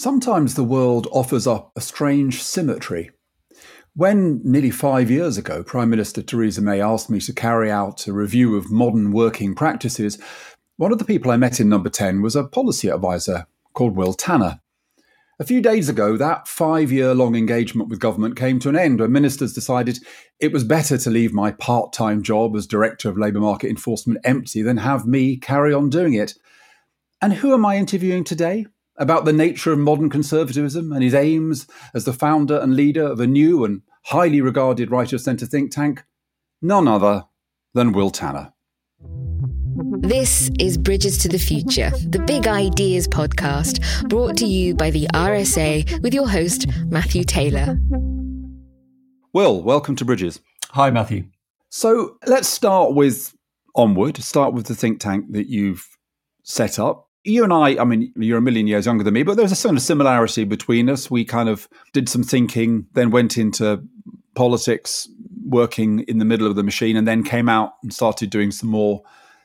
Sometimes the world offers up a strange symmetry. When nearly five years ago, Prime Minister Theresa May asked me to carry out a review of modern working practices, one of the people I met in number 10 was a policy advisor called Will Tanner. A few days ago, that five year long engagement with government came to an end when ministers decided it was better to leave my part time job as Director of Labour Market Enforcement empty than have me carry on doing it. And who am I interviewing today? About the nature of modern conservatism and his aims as the founder and leader of a new and highly regarded right of centre think tank, none other than Will Tanner. This is Bridges to the Future, the Big Ideas podcast, brought to you by the RSA with your host, Matthew Taylor. Will, welcome to Bridges. Hi, Matthew. So let's start with Onward, start with the think tank that you've set up you and I, I mean, you're a million years younger than me, but there's a sort of similarity between us. We kind of did some thinking, then went into politics, working in the middle of the machine, and then came out and started doing some more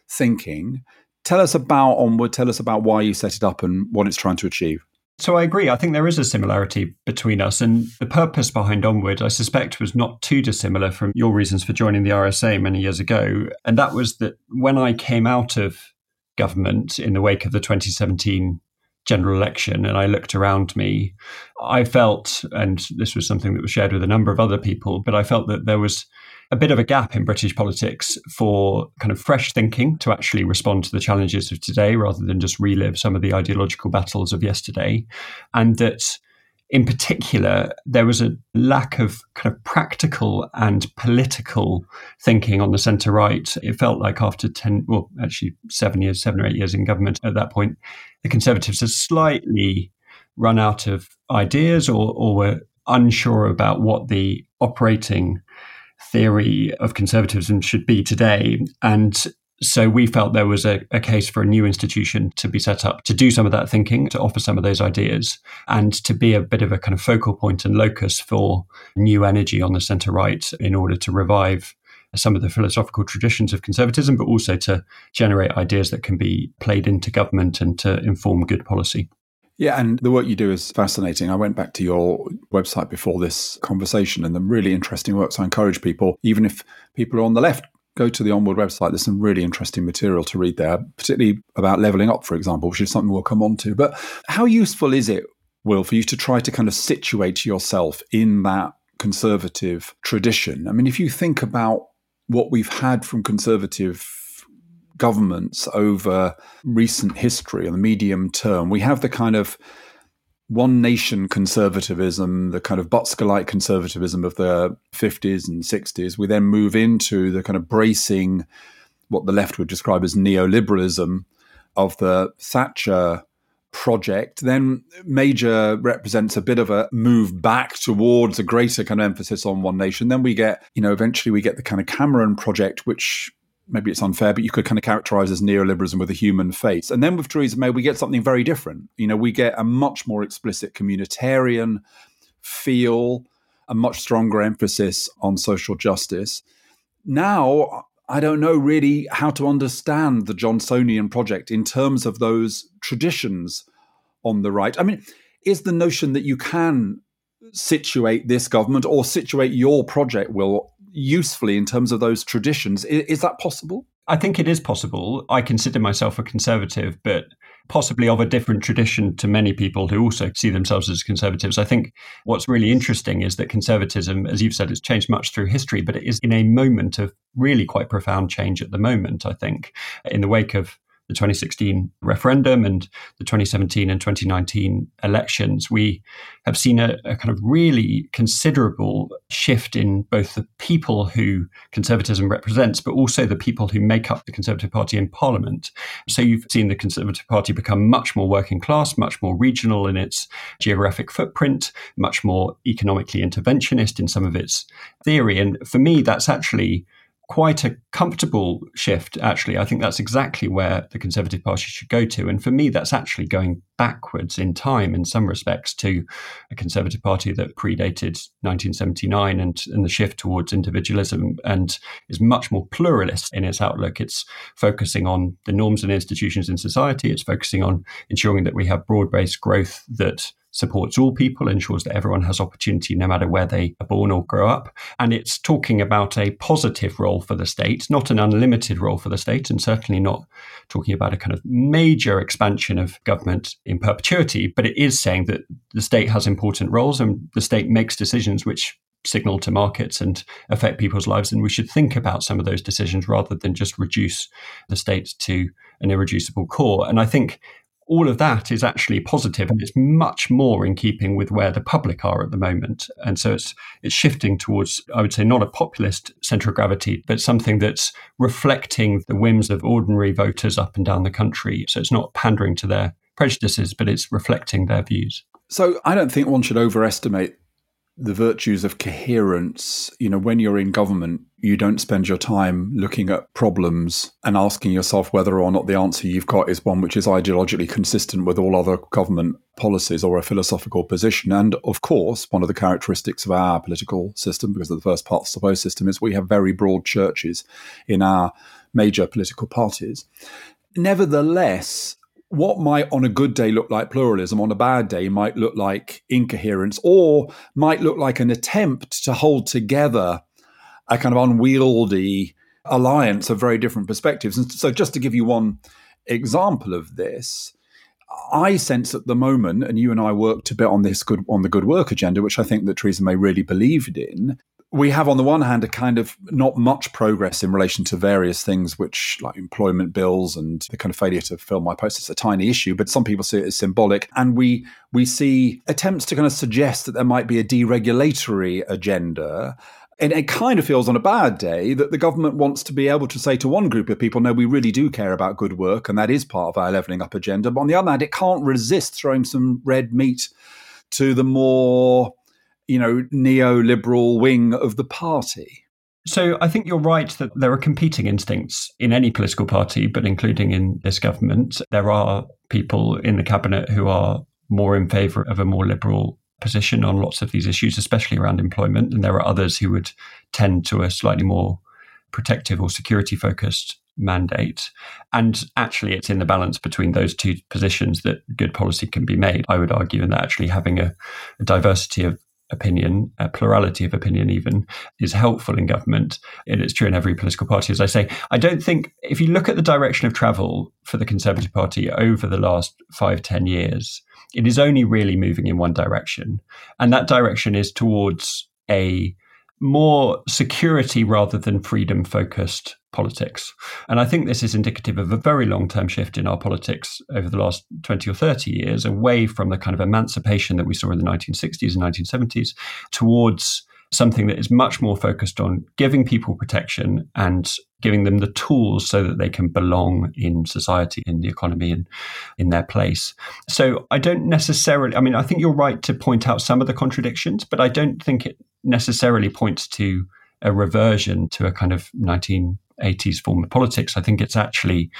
thinking. Tell us about Onward. Tell us about why you set it up and what it's trying to achieve. So I agree. I think there is a similarity between us. And the purpose behind Onward, I suspect, was not too dissimilar from your reasons for joining the RSA many years ago. And that was that when I came out of government in the wake of the 2017 general election and I looked around me, I felt, and this was something that was shared with a number of other people, but I felt that there was a bit of a gap in British politics for kind of fresh thinking to actually respond to the challenges of today rather than just relive some of the ideological battles of yesterday. And that in particular, there was a lack of kind of practical and political thinking on the centre right. It felt like after 10, well, actually seven years, seven or eight years in government at that point, the Conservatives had slightly run out of ideas or, or were unsure about what the operating theory of conservatism should be today. And so we felt there was a, a, case for a new institution to be set up to do some of that thinking, to offer some of those ideas, and to be a bit of a kind of focal point and locus for new energy on the centre right in order to revive some of the philosophical traditions of conservatism, but also to generate ideas that can be played into government and to inform good policy. Yeah, and the work you do is fascinating. I went back to your website before this conversation and the really interesting work. So I encourage people, even if people are on the left, go to the Onward website. There's some really interesting material to read there, particularly about leveling up, for example, which is something we'll come on to. But how useful is it, Will, for you to try to kind of situate yourself in that conservative tradition? I mean, if you think about what we've had from conservative governments over recent history and the medium term, we have the kind of one nation conservatism, the kind of Butskell conservatism of the 50s and 60s. We then move into the kind of bracing, what the left would describe as neoliberalism of the Thatcher project. Then Major represents a bit of a move back towards a greater kind of emphasis on one nation. Then we get, you know, eventually we get the kind of Cameron project, which maybe it's unfair, but you could kind of characterize as neoliberalism with a human face. And then with Theresa May, we get something very different. You know, we get a much more explicit communitarian feel, a much stronger emphasis on social justice. Now, I don't know really how to understand the Johnsonian project in terms of those traditions on the right. I mean, is the notion that you can situate this government or situate your project will usefully in terms of those traditions. Is, is that possible? I think it is possible. I consider myself a conservative, but possibly of a different tradition to many people who also see themselves as conservatives. I think what's really interesting is that conservatism, as you've said, has changed much through history, but it is in a moment of really quite profound change at the moment, I think, in the wake of the 2016 referendum and the 2017 and 2019 elections, we have seen a, a, kind of really considerable shift in both the people who conservatism represents, but also the people who make up the Conservative Party in Parliament. So you've seen the Conservative Party become much more working class, much more regional in its geographic footprint, much more economically interventionist in some of its theory. And for me, that's actually quite a comfortable shift, actually. I think that's exactly where the Conservative Party should go to. And for me, that's actually going backwards in time in some respects to a Conservative Party that predated 1979 and, and the shift towards individualism and is much more pluralist in its outlook. It's focusing on the norms and institutions in society, it's focusing on ensuring that we have broad based growth that supports all people, ensures that everyone has opportunity no matter where they are born or grow up. And it's talking about a positive role for the state, not an unlimited role for the state, and certainly not talking about a kind of major expansion of government in perpetuity. But it is saying that the state has important roles and the state makes decisions which signal to markets and affect people's lives. And we should think about some of those decisions rather than just reduce the state to an irreducible core. And I think all of that is actually positive and it's much more in keeping with where the public are at the moment. And so it's it's shifting towards, I would say, not a populist centre of gravity, but something that's reflecting the whims of ordinary voters up and down the country. So it's not pandering to their prejudices, but it's reflecting their views. So I don't think one should overestimate the virtues of coherence. You know, when you're in government, you don't spend your time looking at problems and asking yourself whether or not the answer you've got is one which is ideologically consistent with all other government policies or a philosophical position. And of course, one of the characteristics of our political system, because of the first past the post system, is we have very broad churches in our major political parties. Nevertheless, what might on a good day look like pluralism on a bad day might look like incoherence or might look like an attempt to hold together a kind of unwieldy alliance of very different perspectives. And so just to give you one example of this I sense at the moment, and you and I worked a bit on this good on the good work agenda, which I think that Theresa May really believed in, we have on the one hand a kind of not much progress in relation to various things which like employment bills and the kind of failure to fill my post it's a tiny issue but some people see it as symbolic and we we see attempts to kind of suggest that there might be a deregulatory agenda and it kind of feels on a bad day that the government wants to be able to say to one group of people, no, we really do care about good work, and that is part of our levelling up agenda. But on the other hand, it can't resist throwing some red meat to the more you know, neoliberal wing of the party. So I think you're right that there are competing instincts in any political party, but including in this government. There are people in the cabinet who are more in favour of a more liberal position on lots of these issues, especially around employment. And there are others who would tend to a slightly more protective or security focused mandate. And actually, it's in the balance between those two positions that good policy can be made, I would argue, and that actually having a, a diversity of opinion, a plurality of opinion even, is helpful in government. And it's true in every political party, as I say. I don't think, if you look at the direction of travel for the Conservative Party over the last five, ten years, it is only really moving in one direction. And that direction is towards a more security rather than freedom focused politics. And I think this is indicative of a very long term shift in our politics over the last 20 or 30 years, away from the kind of emancipation that we saw in the 1960s and 1970s towards something that is much more focused on giving people protection and giving them the tools so that they can belong in society, in the economy, and in their place. So I don't necessarily, I mean, I think you're right to point out some of the contradictions, but I don't think it necessarily points to a reversion to a kind of 1980s form of politics. I think it's actually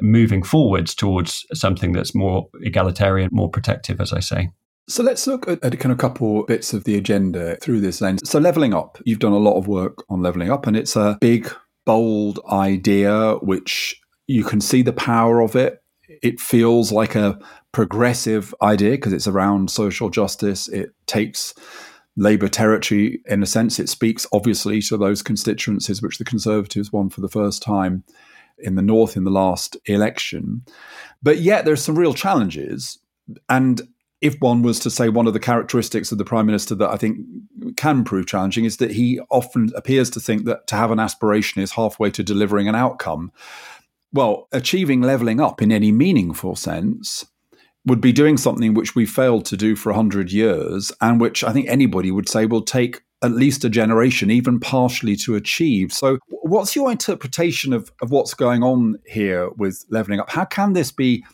moving forwards towards something that's more egalitarian, more protective, as I say. So let's look at, a kind of couple bits of the agenda through this lens. So leveling up, you've done a lot of work on leveling up, and it's a big, bold idea which you can see the power of it. It feels like a progressive idea because it's around social justice. It takes Labour territory in a sense. It speaks obviously to those constituencies which the Conservatives won for the first time in the North in the last election. But yet there's some real challenges. And if one was to say one of the characteristics of the prime minister that I think can prove challenging is that he often appears to think that to have an aspiration is halfway to delivering an outcome. Well, achieving levelling up in any meaningful sense would be doing something which we failed to do for 100 years and which I think anybody would say will take at least a generation, even partially, to achieve. So, what's your interpretation of, of what's going on here with levelling up? How can this be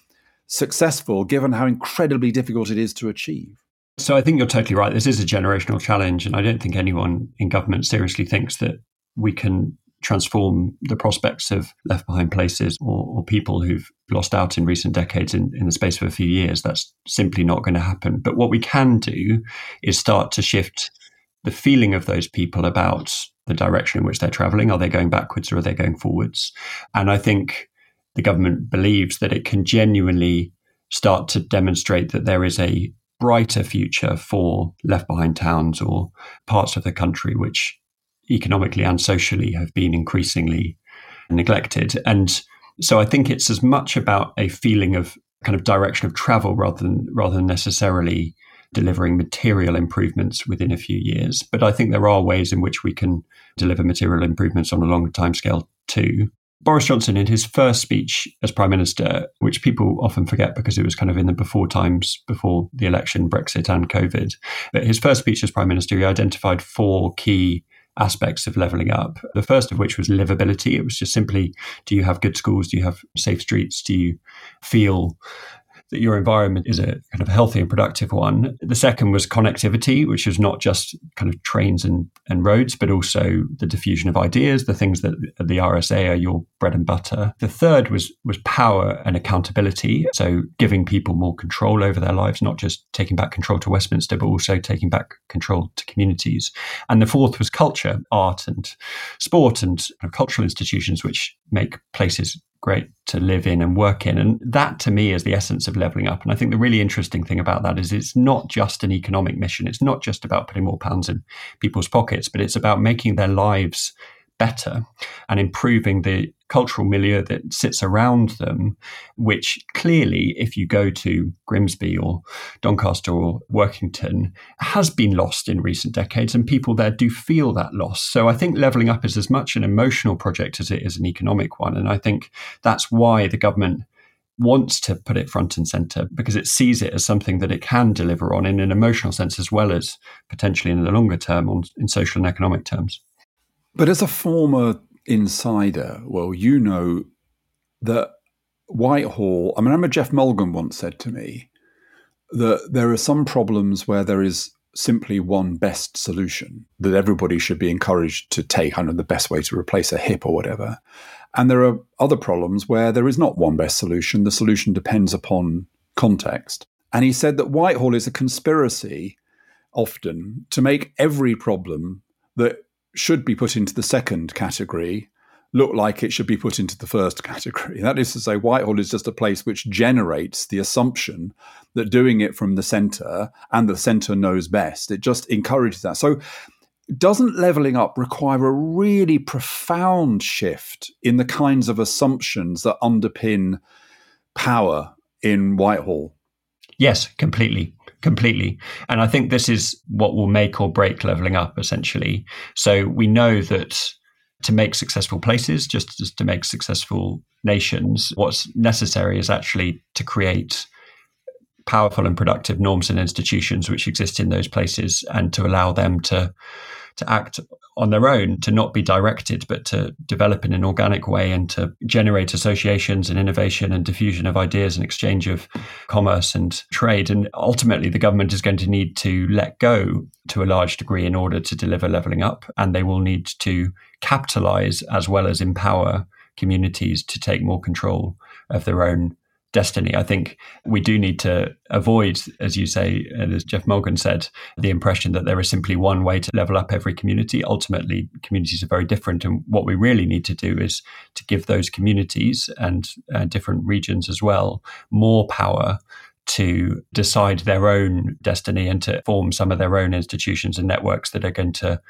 successful given how incredibly difficult it is to achieve? So I think you're totally right. This is a generational challenge, and I don't think anyone in government seriously thinks that we can transform the prospects of left behind places or, or, people who've lost out in recent decades in, in the space of a few years. That's simply not going to happen. But what we can do is start to shift the feeling of those people about the direction in which they're traveling. Are they going backwards or are they going forwards? And I think the government believes that it can genuinely start to demonstrate that there is a brighter future for left behind towns or parts of the country which economically and socially have been increasingly neglected. And so I think it's as much about a feeling of kind of direction of travel rather than rather than necessarily delivering material improvements within a few years. But I think there are ways in which we can deliver material improvements on a longer timescale too. Boris Johnson, in his first speech as Prime Minister, which people often forget because it was kind of in the before times, before the election, Brexit, and COVID, but his first speech as Prime Minister, he identified four key aspects of levelling up. The first of which was livability. It was just simply do you have good schools? Do you have safe streets? Do you feel that your environment is a kind of healthy and productive one. The second was connectivity, which is not just kind of trains and, and roads, but also the diffusion of ideas, the things that the RSA are your bread and butter. The third was was power and accountability. So giving people more control over their lives, not just taking back control to Westminster, but also taking back control to communities. And the fourth was culture, art and sport and cultural institutions, which make places great to live in and work in. And that to me is the essence of leveling up. And I think the really interesting thing about that is it's not just an economic mission. It's not just about putting more pounds in people's pockets, but it's about making their lives better and improving the cultural milieu that sits around them, which clearly, if you go to Grimsby or Doncaster or Workington, has been lost in recent decades, and people there do feel that loss. So I think levelling up is as much an emotional project as it is an economic one. And I think that's why the government wants to put it front and center because it sees it as something that it can deliver on in an emotional sense as well as potentially in the longer term on, in social and economic terms. But as a former insider, well, you know that Whitehall, I mean, I remember Geoff Mulgan once said to me that there are some problems where there is simply one best solution that everybody should be encouraged to take. I know the best way to replace a hip or whatever. And there are other problems where there is not one best solution. The solution depends upon context. And he said that Whitehall is a conspiracy often to make every problem that should be put into the second category look like it should be put into the first category. That is to say, Whitehall is just a place which generates the assumption that doing it from the centre and the centre knows best. It just encourages that. So, doesn't levelling up require a really profound shift in the kinds of assumptions that underpin power in Whitehall? Yes, completely completely. And I think this is what will make or break leveling up essentially. So we know that to make successful places, just as to make successful nations, what's necessary is actually to create powerful and productive norms and institutions which exist in those places and to allow them to to act on their own, to not be directed, but to develop in an organic way and to generate associations and innovation and diffusion of ideas and exchange of commerce and trade. And ultimately, the government is going to need to let go to a large degree in order to deliver levelling up. And they will need to capitalize as well as empower communities to take more control of their own destiny. I think we do need to avoid, as you say, and as Geoff Mulgan said, the impression that there is simply one way to level up every community. Ultimately, communities are very different. And what we really need to do is to give those communities and uh, different regions as well more power to decide their own destiny and to form some of their own institutions and networks that are going to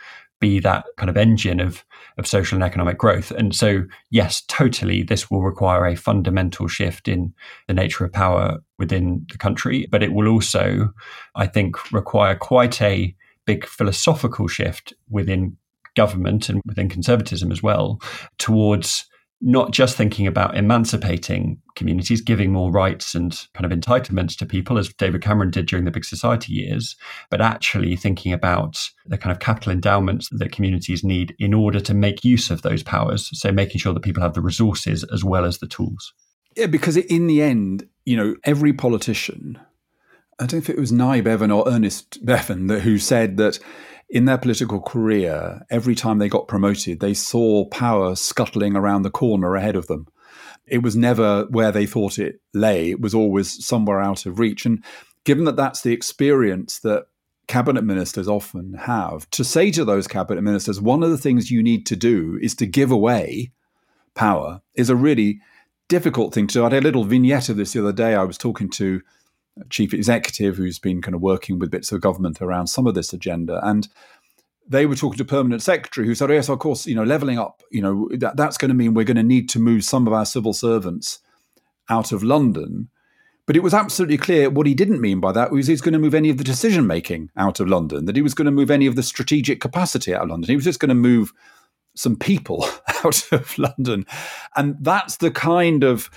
be that kind of engine of of social and economic growth. And so, yes, totally, this will require a fundamental shift in the nature of power within the country, but it will also, I think, require quite a big philosophical shift within government and within conservatism as well towards not just thinking about emancipating communities, giving more rights and kind of entitlements to people, as David Cameron did during the big society years, but actually thinking about the kind of capital endowments that communities need in order to make use of those powers. So making sure that people have the resources as well as the tools. Yeah, because in the end, you know, every politician, I don't know if it was Nye Bevan or Ernest Bevin who said that in their political career, every time they got promoted, they saw power scuttling around the corner ahead of them. It was never where they thought it lay, it was always somewhere out of reach. And given that that's the experience that cabinet ministers often have, to say to those cabinet ministers, one of the things you need to do is to give away power is a really difficult thing to do. I had a little vignette of this the other day. I was talking to chief executive who's been kind of working with bits of government around some of this agenda. And they were talking to permanent secretary who said, oh, yes, of course, you know, levelling up, you know, that, that's going to mean we're going to need to move some of our civil servants out of London. But it was absolutely clear what he didn't mean by that was he's going to move any of the decision making out of London, that he was going to move any of the strategic capacity out of London. He was just going to move some people out of London. And that's the kind of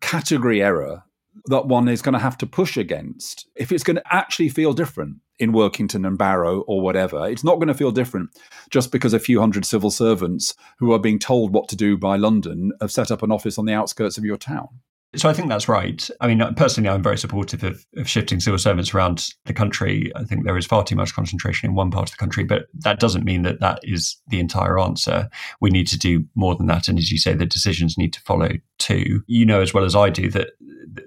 category error that one is going to have to push against if it's going to actually feel different in Workington and Barrow or whatever. It's not going to feel different just because a few hundred civil servants who are being told what to do by London have set up an office on the outskirts of your town. So I think that's right. I mean, personally, I'm very supportive of, of, shifting civil servants around the country. I think there is far too much concentration in one part of the country, but that doesn't mean that that is the entire answer. We need to do more than that. And as you say, the decisions need to follow too. You know as well as I do that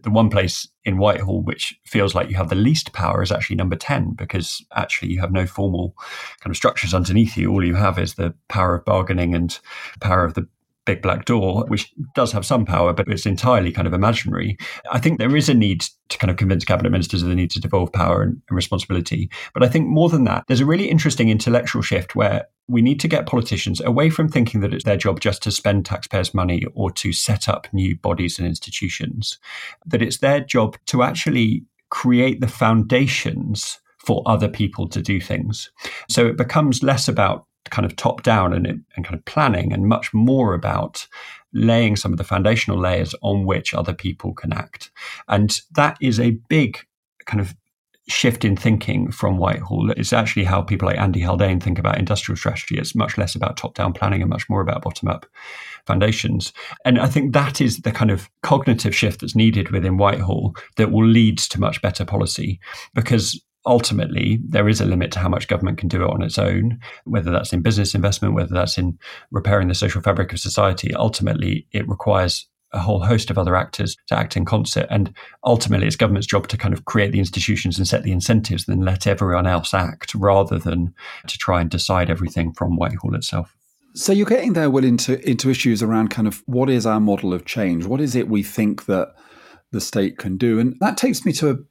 the one place in Whitehall which feels like you have the least power is actually number 10 because actually you have no formal kind of structures underneath you. All you have is the power of bargaining and power of the big black door, which does have some power, but it's entirely kind of imaginary. I think there is a need to kind of convince cabinet ministers of the need to devolve power and, and, responsibility. But I think more than that, there's a really interesting intellectual shift where we need to get politicians away from thinking that it's their job just to spend taxpayers' money or to set up new bodies and institutions, that it's their job to actually create the foundations for other people to do things. So it becomes less about kind of top down and, and kind of planning and much more about laying some of the foundational layers on which other people can act. And that is a big kind of shift in thinking from Whitehall. It's actually how people like Andy Haldane think about industrial strategy. It's much less about top down planning and much more about bottom up foundations. And I think that is the kind of cognitive shift that's needed within Whitehall that will lead to much better policy because ultimately there is a limit to how much government can do it on its own, whether that's in business investment, whether that's in repairing the social fabric of society. Ultimately, it requires a whole host of other actors to act in concert. And ultimately, it's government's job to kind of create the institutions and set the incentives, and then let everyone else act rather than to try and decide everything from Whitehall itself. So you're getting there, Will, into, into issues around kind of what is our model of change? What is it we think that the state can do? And that takes me to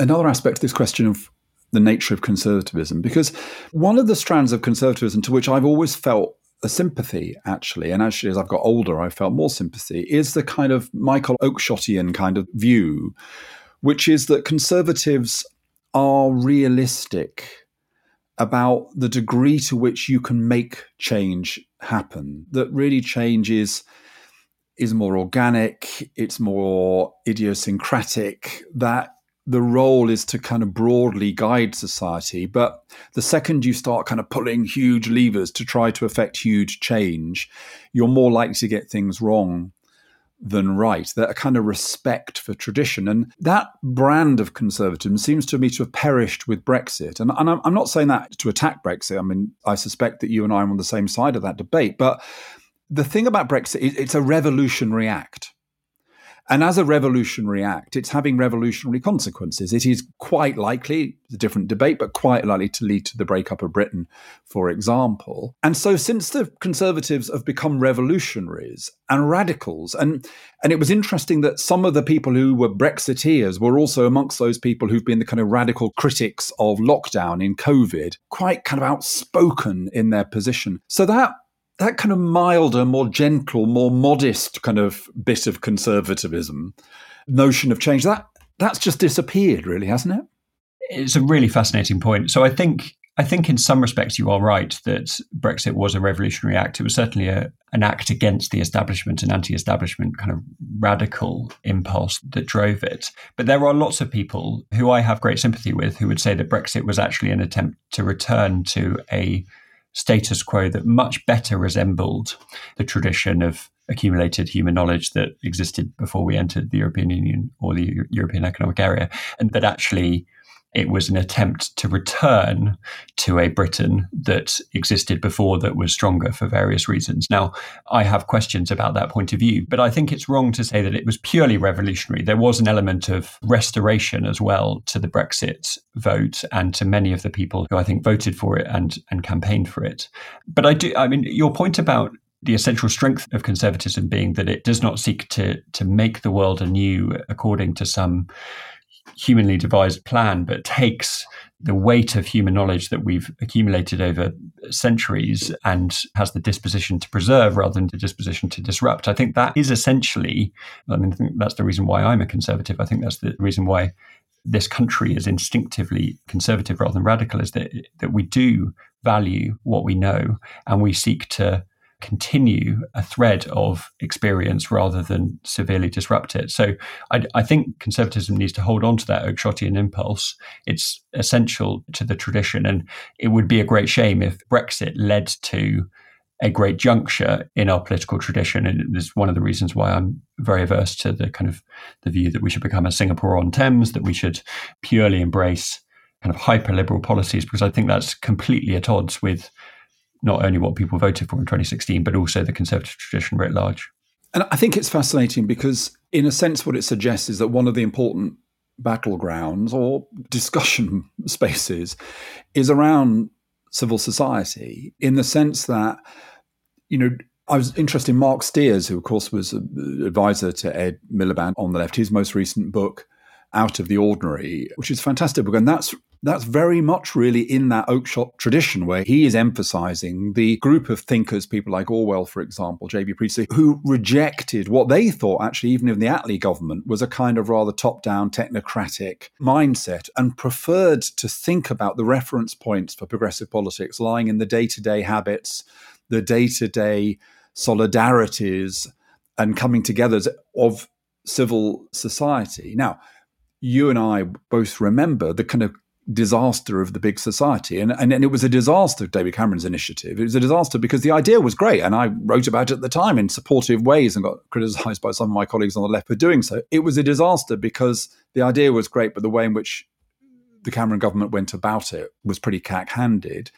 another aspect of this question of the nature of conservatism, because one of the strands of conservatism to which I've always felt a sympathy, actually, and actually as I've got older, I felt more sympathy, is the kind of Michael Oakeshottian kind of view, which is that conservatives are realistic about the degree to which you can make change happen. That really change is is more organic, it's more idiosyncratic, that the role is to kind of broadly guide society. But the second you start kind of pulling huge levers to try to affect huge change, you're more likely to get things wrong than right. That kind of respect for tradition. And that brand of conservatism seems to me to have perished with Brexit. And, and I'm, I'm not saying that to attack Brexit. I mean, I suspect that you and I are on the same side of that debate. But the thing about Brexit, it's a revolutionary act and as a revolutionary act, it's having revolutionary consequences. It is quite likely, a different debate, but quite likely to lead to the breakup of Britain, for example. And so, since the Conservatives have become revolutionaries and radicals, and, and it was interesting that some of the people who were Brexiteers were also amongst those people who've been the kind of radical critics of lockdown in COVID, quite kind of outspoken in their position. So, that that kind of milder, more gentle, more modest kind of bit of conservatism, notion of change, that that's just disappeared, really, hasn't it? It's a really fascinating point. So I think I think in some respects you are right that Brexit was a revolutionary act. It was certainly a, an act against the establishment and anti-establishment kind of radical impulse that drove it. But there are lots of people who I have great sympathy with who would say that Brexit was actually an attempt to return to a status quo that much better resembled the tradition of accumulated human knowledge that existed before we entered the European Union or the European Economic Area, and that actually it was an attempt to return to a Britain that existed before that was stronger for various reasons. Now, I have questions about that point of view, but I think it's wrong to say that it was purely revolutionary. There was an element of restoration as well to the Brexit vote and to many of the people who I think voted for it and, and campaigned for it. But I do, I mean, your point about the essential strength of conservatism being that it does not seek to to make the world anew according to some humanly devised plan, but takes the weight of human knowledge that we've accumulated over centuries and has the disposition to preserve rather than the disposition to disrupt. I think that is essentially, I mean, I that's the reason why I'm a conservative. I think that's the reason why this country is instinctively conservative rather than radical is that, that we do value what we know and we seek to continue a thread of experience rather than severely disrupt it. So I, I, think conservatism needs to hold on to that Oakeshottian impulse. It's essential to the tradition. And it would be a great shame if Brexit led to a great juncture in our political tradition. And it's one of the reasons why I'm very averse to the kind of the view that we should become a Singapore on Thames, that we should purely embrace kind of hyper liberal policies, because I think that's completely at odds with not only what people voted for in 2016, but also the Conservative tradition writ large. And I think it's fascinating because, in a sense, what it suggests is that one of the important battlegrounds or discussion spaces is around civil society in the sense that, you know, I was interested in Mark Stears, who, of course, was an uh, advisor to Ed Miliband on the left. His most recent book, Out of the Ordinary, which is fantastic book. And that's that's very much really in that Oakeshott tradition where he is emphasizing the group of thinkers, people like Orwell, for example, J.B. Priestley, who rejected what they thought, actually, even in the Attlee government, was a kind of rather top down technocratic mindset and preferred to think about the reference points for progressive politics lying in the day to day habits, the day to day solidarities and coming together of civil society. Now, you and I both remember the kind of disaster of the big society. And, and, and, it was a disaster, David Cameron's initiative. It was a disaster because the idea was great. And I wrote about it at the time in supportive ways and got criticized by some of my colleagues on the left for doing so. It was a disaster because the idea was great, but the way in which the Cameron government went about it was pretty cack handed.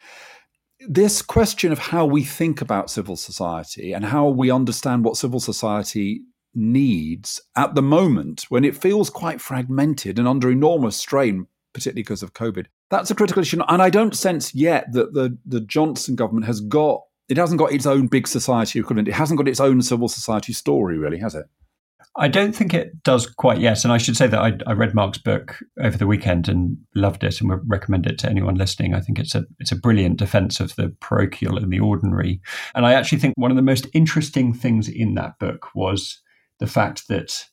This question of how we think about civil society and how we understand what civil society needs at the moment when it feels quite fragmented and under enormous strain particularly because of COVID. That's a critical issue. And I don't sense yet that the, the Johnson government has got, it hasn't got its own big society equivalent. It hasn't got its own civil society story, really, has it? I don't think it does quite yet. And I should say that I, I, read Mark's book over the weekend and loved it and would recommend it to anyone listening. I think it's a it's a brilliant defense of the parochial and the ordinary. And I actually think one of the most interesting things in that book was the fact that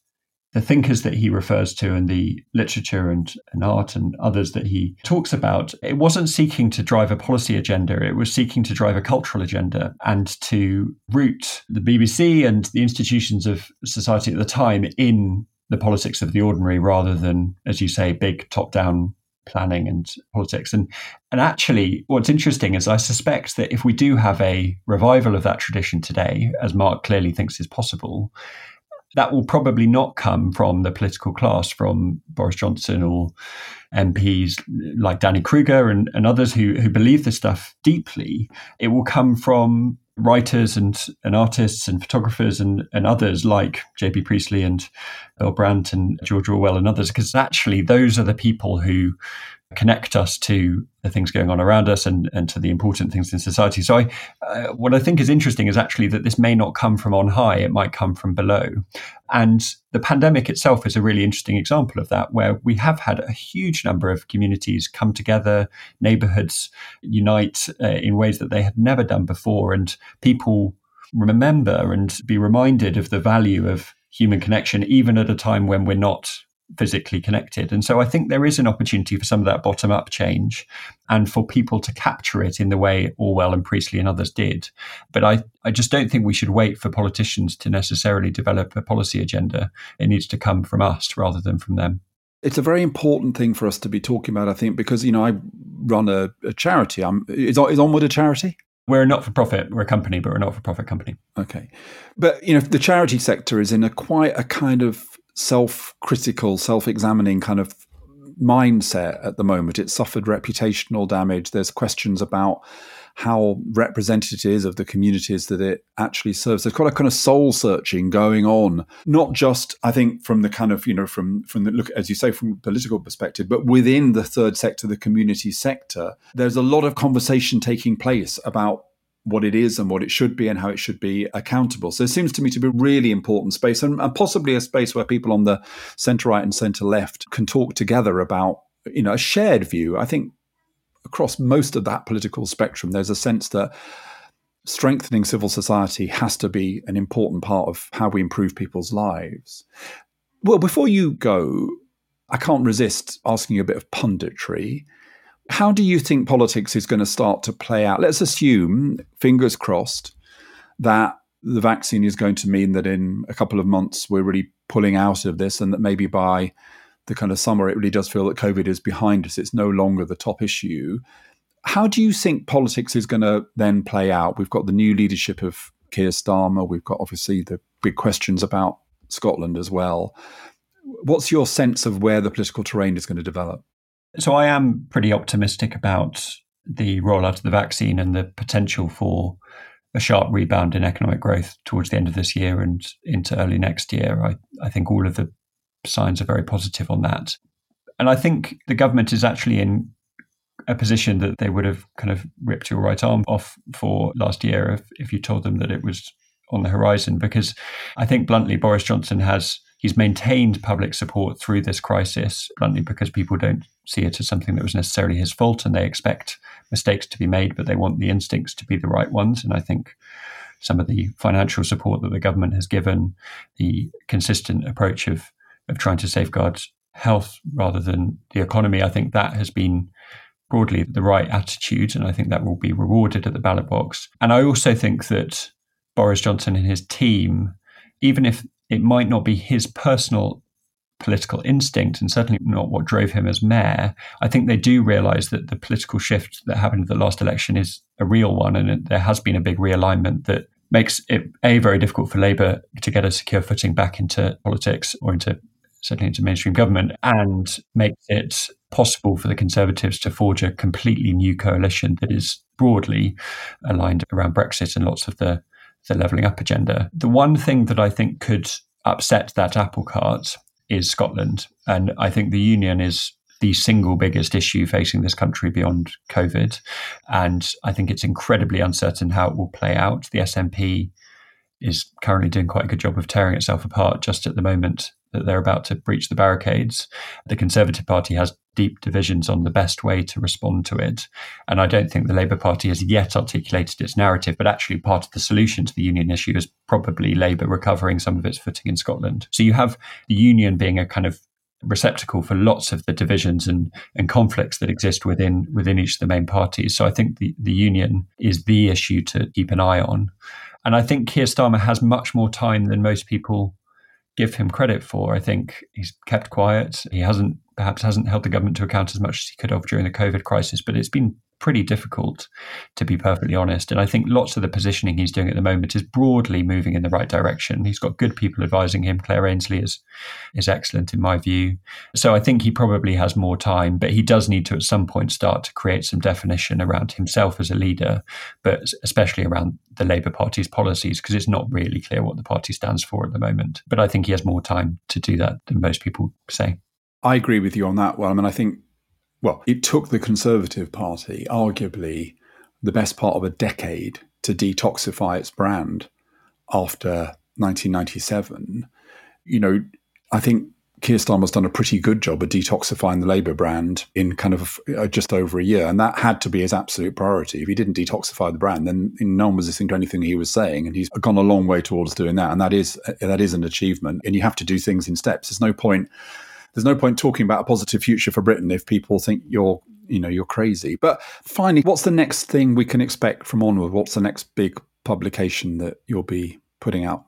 the thinkers that he refers to and the literature and, and art and others that he talks about, it wasn't seeking to drive a policy agenda. It was seeking to drive a cultural agenda and to root the BBC and the institutions of society at the time in the politics of the ordinary rather than, as you say, big top down planning and politics. And and actually what's interesting is I suspect that if we do have a revival of that tradition today, as Mark clearly thinks is possible, that will probably not come from the political class, from Boris Johnson or MPs like Danny Kruger and, and others who, who believe this stuff deeply. It will come from writers and, and artists and photographers and, and others like J.B. Priestley and Bill Brandt and George Orwell and others, because actually those are the people who connect us to the things going on around us and, and to the important things in society. So, I, uh, what I think is interesting is actually that this may not come from on high, it might come from below. And the pandemic itself is a really interesting example of that, where we have had a huge number of communities come together, neighborhoods unite uh, in ways that they had never done before, and people remember and be reminded of the value of human connection, even at a time when we're not physically connected. And so I think there is an opportunity for some of that bottom up change and for people to capture it in the way Orwell and Priestley and others did. But I, I just don't think we should wait for politicians to necessarily develop a policy agenda. It needs to come from us rather than from them. It's a very important thing for us to be talking about, I think, because, you know, I run a, a charity. I'm, is, is Onward a charity? We're a not for profit. We're a company, but we're a not for profit company. Okay. But, you know, the charity sector is in a quite a kind of self critical, self examining kind of mindset at the moment. It's suffered reputational damage. There's questions about how representative it is of the communities that it actually serves. There's quite a kind of soul searching going on, not just I think from the kind of you know from from the look as you say from political perspective, but within the third sector, the community sector. There's a lot of conversation taking place about what it is and what it should be and how it should be accountable. So it seems to me to be a really important space and, possibly a space where people on the centre right and centre left can talk together about you know a shared view. I think across most of that political spectrum, there's a sense that strengthening civil society has to be an important part of how we improve people's lives. Well, before you go, I can't resist asking you a bit of punditry. How do you think politics is going to start to play out? Let's assume, fingers crossed, that the vaccine is going to mean that in a couple of months we're really pulling out of this and that maybe by the kind of summer it really does feel that COVID is behind us. It's no longer the top issue. How do you think politics is going to then play out? We've got the new leadership of Keir Starmer. We've got obviously the big questions about Scotland as well. What's your sense of where the political terrain is going to develop? So I am pretty optimistic about the rollout of the vaccine and the potential for a sharp rebound in economic growth towards the end of this year and into early next year. I, I think all of the signs are very positive on that. And I think the government is actually in a position that they would have kind of ripped your right arm off for last year if, if you told them that it was on the horizon. Because I think bluntly, Boris Johnson has he's maintained public support through this crisis, bluntly because people don't see it as something that was necessarily his fault and they expect mistakes to be made, but they want the instincts to be the right ones. And I think some of the financial support that the government has given, the consistent approach of of trying to safeguard health rather than the economy, I think that has been broadly the right attitude, and I think that will be rewarded at the ballot box. And I also think that Boris Johnson and his team, even if it might not be his personal political instinct and certainly not what drove him as mayor, I think they do realise that the political shift that happened at the last election is a real one, and there has been a big realignment that makes it a very difficult for Labour to get a secure footing back into politics or into certainly into mainstream government, and makes it possible for the Conservatives to forge a completely new coalition that is broadly aligned around Brexit and lots of the, the levelling up agenda. The one thing that I think could upset that apple cart is Scotland. And I think the union is the single biggest issue facing this country beyond COVID. And I think it's incredibly uncertain how it will play out. The SNP is currently doing quite a good job of tearing itself apart just at the moment that they're about to breach the barricades. The Conservative Party has deep divisions on the best way to respond to it. And I don't think the Labour Party has yet articulated its narrative, but actually part of the solution to the union issue is probably Labour recovering some of its footing in Scotland. So you have the union being a kind of receptacle for lots of the divisions and, and conflicts that exist within within each of the main parties. So I think the, the union is the issue to keep an eye on. And I think Keir Starmer has much more time than most people give him credit for. I think he's kept quiet. He hasn't perhaps hasn't held the government to account as much as he could have during the COVID crisis, but it's been pretty difficult to be perfectly honest. And I think lots of the positioning he's doing at the moment is broadly moving in the right direction. He's got good people advising him. Claire Ainslie is is excellent in my view. So I think he probably has more time, but he does need to at some point start to create some definition around himself as a leader, but especially around the Labour Party's policies, because it's not really clear what the party stands for at the moment. But I think he has more time to do that than most people say. I agree with you on that one. I mean, I think, well, it took the Conservative Party, arguably the best part of a decade, to detoxify its brand after 1997. You know, I think Keir Starmer's done a pretty good job of detoxifying the Labour brand in kind of uh, just over a year. And that had to be his absolute priority. If he didn't detoxify the brand, then no one was listening to anything he was saying. And he's gone a long way towards doing that. And that is, uh, that is an achievement. And you have to do things in steps. There's no point there's no point talking about a positive future for Britain if people think you're you know you're crazy. But finally, what's the next thing we can expect from Onward? What's the next big publication that you'll be putting out?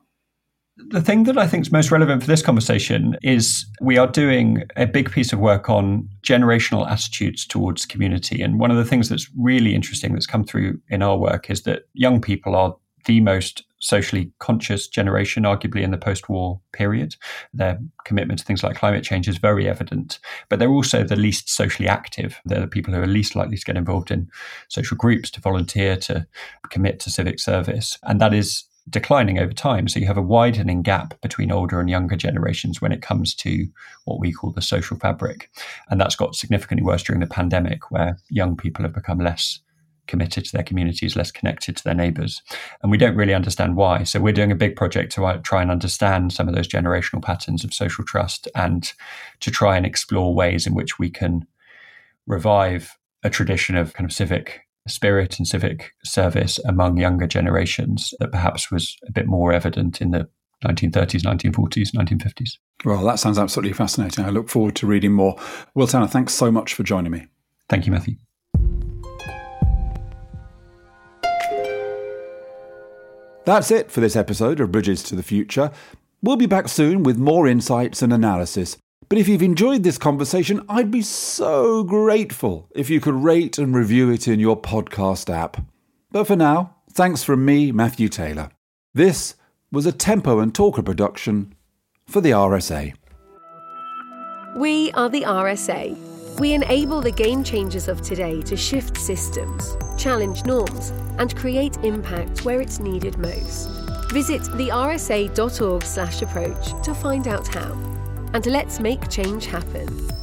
The thing that I think is most relevant for this conversation is we are doing a big piece of work on generational attitudes towards community. And one of the things that's really interesting that's come through in our work is that young people are the most socially conscious generation, arguably in the post war period. Their commitment to things like climate change is very evident, but they're also the least socially active. They're the people who are least likely to get involved in social groups, to volunteer, to commit to civic service. And that is declining over time. So you have a widening gap between older and younger generations when it comes to what we call the social fabric. And that's got significantly worse during the pandemic, where young people have become less committed to their communities, less connected to their neighbours. And we don't really understand why. So we're doing a big project to uh, try and understand some of those generational patterns of social trust and to try and explore ways in which we can revive a tradition of kind of civic spirit and civic service among younger generations that perhaps was a bit more evident in the 1930s, 1940s, 1950s. Well, that sounds absolutely fascinating. I look forward to reading more. Will Tanner, thanks so much for joining me. Thank you, Matthew. That's it for this episode of Bridges to the Future. We'll be back soon with more insights and analysis. But if you've enjoyed this conversation, I'd be so grateful if you could rate and review it in your podcast app. But for now, thanks from me, Matthew Taylor. This was a Tempo and Talker production for the RSA. We are the RSA. We enable the game changers of today to shift systems, challenge norms, and create impact where it's needed most. Visit thersa.org/approach to find out how and let's make change happen.